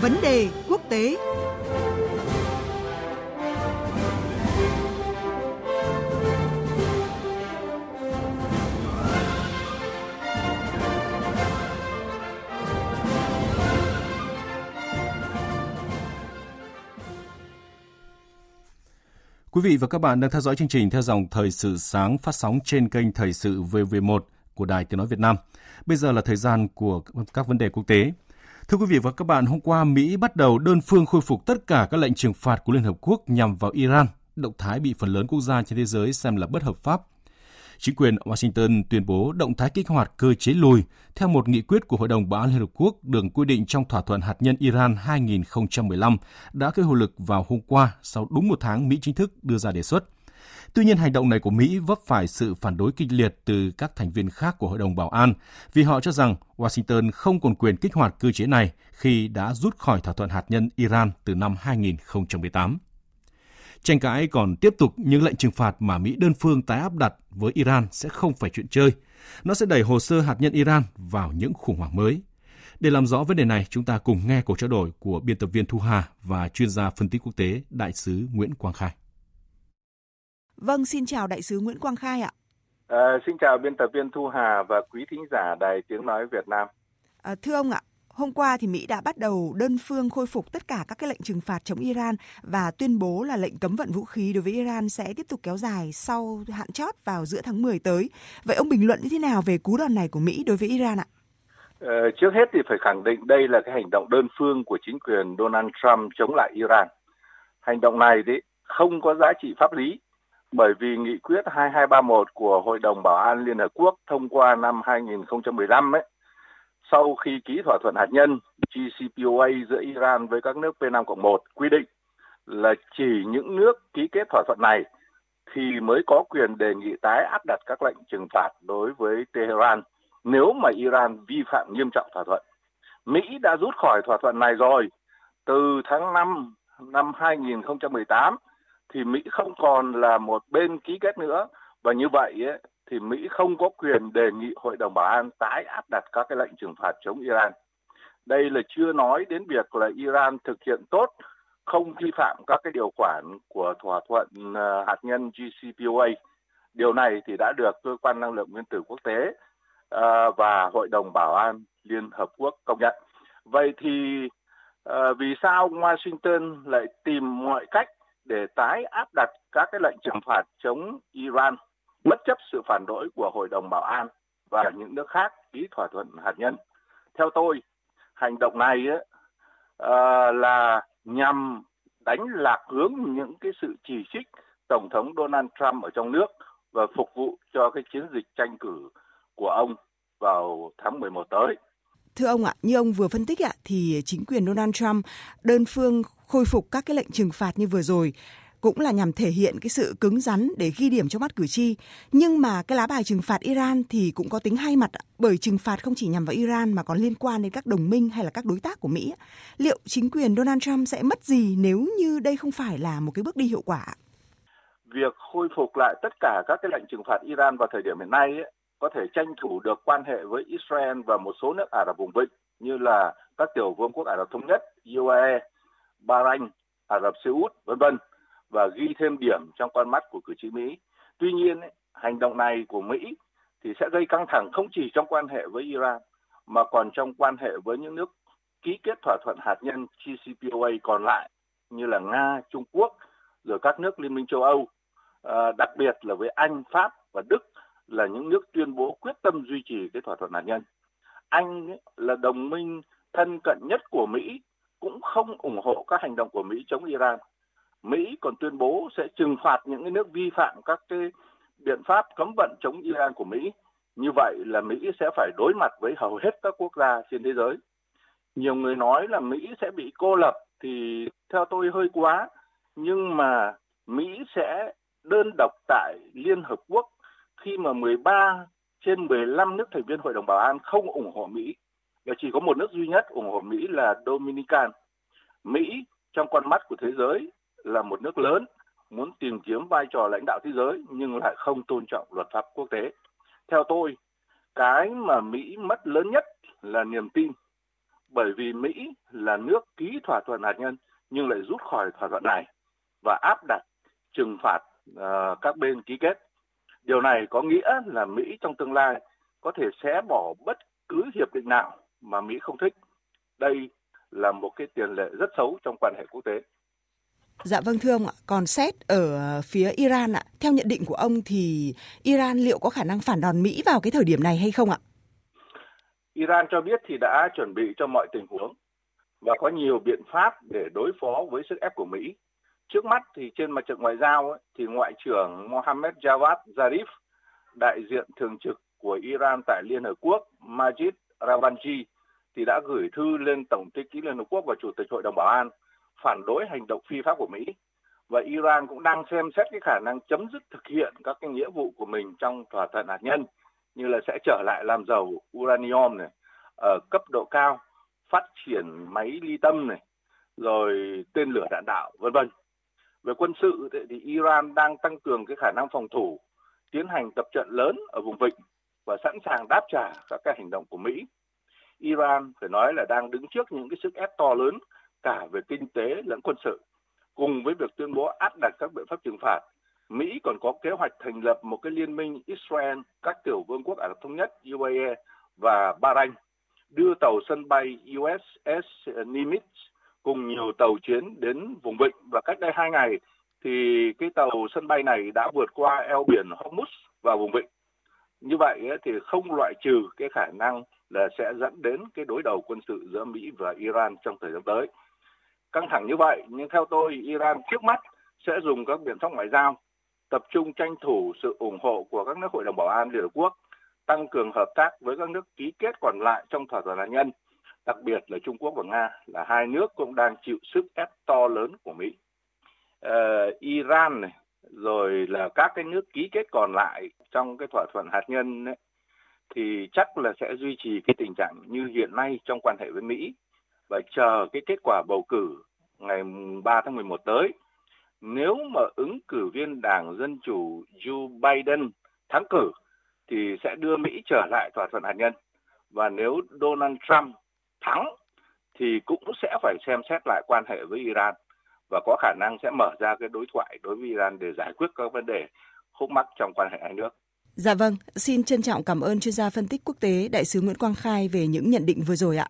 Vấn đề quốc tế Quý vị và các bạn đang theo dõi chương trình theo dòng thời sự sáng phát sóng trên kênh Thời sự VV1 của Đài Tiếng Nói Việt Nam. Bây giờ là thời gian của các vấn đề quốc tế. Thưa quý vị và các bạn, hôm qua Mỹ bắt đầu đơn phương khôi phục tất cả các lệnh trừng phạt của Liên Hợp Quốc nhằm vào Iran, động thái bị phần lớn quốc gia trên thế giới xem là bất hợp pháp Chính quyền Washington tuyên bố động thái kích hoạt cơ chế lùi theo một nghị quyết của Hội đồng Bảo an Liên Hợp Quốc được quy định trong thỏa thuận hạt nhân Iran 2015 đã có hiệu lực vào hôm qua sau đúng một tháng Mỹ chính thức đưa ra đề xuất. Tuy nhiên, hành động này của Mỹ vấp phải sự phản đối kịch liệt từ các thành viên khác của Hội đồng Bảo an vì họ cho rằng Washington không còn quyền kích hoạt cơ chế này khi đã rút khỏi thỏa thuận hạt nhân Iran từ năm 2018. Tranh cãi còn tiếp tục những lệnh trừng phạt mà Mỹ đơn phương tái áp đặt với Iran sẽ không phải chuyện chơi. Nó sẽ đẩy hồ sơ hạt nhân Iran vào những khủng hoảng mới. Để làm rõ vấn đề này, chúng ta cùng nghe cuộc trao đổi của biên tập viên Thu Hà và chuyên gia phân tích quốc tế Đại sứ Nguyễn Quang Khai. Vâng, xin chào Đại sứ Nguyễn Quang Khai ạ. À, xin chào biên tập viên Thu Hà và quý thính giả Đài Tiếng Nói Việt Nam. À, thưa ông ạ, Hôm qua thì Mỹ đã bắt đầu đơn phương khôi phục tất cả các cái lệnh trừng phạt chống Iran và tuyên bố là lệnh cấm vận vũ khí đối với Iran sẽ tiếp tục kéo dài sau hạn chót vào giữa tháng 10 tới. Vậy ông bình luận như thế nào về cú đòn này của Mỹ đối với Iran ạ? Ờ, trước hết thì phải khẳng định đây là cái hành động đơn phương của chính quyền Donald Trump chống lại Iran. Hành động này đấy không có giá trị pháp lý bởi vì nghị quyết 2231 của Hội đồng Bảo an Liên Hợp Quốc thông qua năm 2015 ấy, sau khi ký thỏa thuận hạt nhân JCPOA giữa Iran với các nước P5 cộng 1 quy định là chỉ những nước ký kết thỏa thuận này thì mới có quyền đề nghị tái áp đặt các lệnh trừng phạt đối với Tehran nếu mà Iran vi phạm nghiêm trọng thỏa thuận. Mỹ đã rút khỏi thỏa thuận này rồi. Từ tháng 5 năm 2018 thì Mỹ không còn là một bên ký kết nữa và như vậy ấy, thì Mỹ không có quyền đề nghị Hội đồng Bảo an tái áp đặt các cái lệnh trừng phạt chống Iran. Đây là chưa nói đến việc là Iran thực hiện tốt không vi phạm các cái điều khoản của thỏa thuận ờ, hạt nhân JCPOA. Điều này thì đã được cơ quan năng lượng nguyên tử quốc tế ờ, và Hội đồng Bảo an Liên Hợp Quốc công nhận. Vậy thì ờ, vì sao Washington lại tìm mọi cách để tái áp đặt các cái lệnh trừng phạt chống Iran bất chấp sự phản đối của Hội đồng Bảo an và những nước khác ký thỏa thuận hạt nhân. Theo tôi, hành động này ấy, uh, ờ, là nhằm đánh lạc hướng những cái sự chỉ trích Tổng thống Donald Trump ở trong nước và phục vụ cho cái chiến dịch tranh cử của ông vào tháng 11 tới. Thưa ông ạ, như ông vừa phân tích ạ, thì chính quyền Donald Trump đơn phương khôi phục các cái lệnh trừng phạt như vừa rồi cũng là nhằm thể hiện cái sự cứng rắn để ghi điểm cho mắt cử tri. Nhưng mà cái lá bài trừng phạt Iran thì cũng có tính hai mặt bởi trừng phạt không chỉ nhằm vào Iran mà còn liên quan đến các đồng minh hay là các đối tác của Mỹ. Liệu chính quyền Donald Trump sẽ mất gì nếu như đây không phải là một cái bước đi hiệu quả? Việc khôi phục lại tất cả các cái lệnh trừng phạt Iran vào thời điểm hiện nay ấy, có thể tranh thủ được quan hệ với Israel và một số nước Ả Rập vùng vịnh như là các tiểu vương quốc Ả Rập thống nhất, UAE, Bahrain, Ả Rập Xê Út, vân vân và ghi thêm điểm trong con mắt của cử tri Mỹ. Tuy nhiên, hành động này của Mỹ thì sẽ gây căng thẳng không chỉ trong quan hệ với Iran mà còn trong quan hệ với những nước ký kết thỏa thuận hạt nhân JCPOA còn lại như là Nga, Trung Quốc, rồi các nước Liên minh châu Âu, à, đặc biệt là với Anh, Pháp và Đức là những nước tuyên bố quyết tâm duy trì cái thỏa thuận hạt nhân. Anh ấy, là đồng minh thân cận nhất của Mỹ cũng không ủng hộ các hành động của Mỹ chống Iran Mỹ còn tuyên bố sẽ trừng phạt những cái nước vi phạm các cái biện pháp cấm vận chống Iran của Mỹ. Như vậy là Mỹ sẽ phải đối mặt với hầu hết các quốc gia trên thế giới. Nhiều người nói là Mỹ sẽ bị cô lập thì theo tôi hơi quá. Nhưng mà Mỹ sẽ đơn độc tại Liên Hợp Quốc khi mà 13 trên 15 nước thành viên Hội đồng Bảo an không ủng hộ Mỹ. Và chỉ có một nước duy nhất ủng hộ Mỹ là Dominican. Mỹ trong con mắt của thế giới là một nước lớn muốn tìm kiếm vai trò lãnh đạo thế giới nhưng lại không tôn trọng luật pháp quốc tế. Theo tôi, cái mà Mỹ mất lớn nhất là niềm tin. bởi vì Mỹ là nước ký thỏa thuận hạt nhân nhưng lại rút khỏi thỏa thuận này và áp đặt trừng phạt uh, các bên ký kết. Điều này có nghĩa là Mỹ trong tương lai có thể sẽ bỏ bất cứ hiệp định nào mà Mỹ không thích. Đây là một cái tiền lệ rất xấu trong quan hệ quốc tế. Dạ vâng thưa ông ạ, còn xét ở phía Iran ạ, theo nhận định của ông thì Iran liệu có khả năng phản đòn Mỹ vào cái thời điểm này hay không ạ? Iran cho biết thì đã chuẩn bị cho mọi tình huống và có nhiều biện pháp để đối phó với sức ép của Mỹ. Trước mắt thì trên mặt trận ngoại giao ấy, thì Ngoại trưởng Mohammed Javad Zarif, đại diện thường trực của Iran tại Liên Hợp Quốc Majid Ravanji thì đã gửi thư lên Tổng thư ký Liên Hợp Quốc và Chủ tịch Hội đồng Bảo an phản đối hành động phi pháp của Mỹ và Iran cũng đang xem xét cái khả năng chấm dứt thực hiện các cái nghĩa vụ của mình trong thỏa thuận hạt nhân như là sẽ trở lại làm giàu uranium này ở cấp độ cao, phát triển máy ly tâm này, rồi tên lửa đạn đạo vân vân. Về quân sự thì Iran đang tăng cường cái khả năng phòng thủ, tiến hành tập trận lớn ở vùng vịnh và sẵn sàng đáp trả các cái hành động của Mỹ. Iran phải nói là đang đứng trước những cái sức ép to lớn cả về kinh tế lẫn quân sự. Cùng với việc tuyên bố áp đặt các biện pháp trừng phạt, Mỹ còn có kế hoạch thành lập một cái liên minh Israel, các tiểu vương quốc Ả Rập Thống Nhất, UAE và Bahrain, đưa tàu sân bay USS Nimitz cùng nhiều tàu chiến đến vùng vịnh. Và cách đây hai ngày thì cái tàu sân bay này đã vượt qua eo biển Hormuz vào vùng vịnh. Như vậy thì không loại trừ cái khả năng là sẽ dẫn đến cái đối đầu quân sự giữa Mỹ và Iran trong thời gian tới. Căng thẳng như vậy, nhưng theo tôi, Iran trước mắt sẽ dùng các biện pháp ngoại giao, tập trung tranh thủ sự ủng hộ của các nước hội đồng bảo an Liên Hợp Quốc, tăng cường hợp tác với các nước ký kết còn lại trong thỏa thuận hạt nhân đặc biệt là Trung Quốc và Nga là hai nước cũng đang chịu sức ép to lớn của Mỹ uh, Iran này rồi là các cái nước ký kết còn lại trong cái thỏa thuận hạt nhân ấy, thì chắc là sẽ duy trì cái tình trạng như hiện nay trong quan hệ với Mỹ và chờ cái kết quả bầu cử ngày 3 tháng 11 tới. Nếu mà ứng cử viên Đảng Dân Chủ Joe Biden thắng cử thì sẽ đưa Mỹ trở lại thỏa thuận hạt nhân. Và nếu Donald Trump thắng thì cũng sẽ phải xem xét lại quan hệ với Iran và có khả năng sẽ mở ra cái đối thoại đối với Iran để giải quyết các vấn đề khúc mắc trong quan hệ hai nước. Dạ vâng, xin trân trọng cảm ơn chuyên gia phân tích quốc tế đại sứ Nguyễn Quang Khai về những nhận định vừa rồi ạ.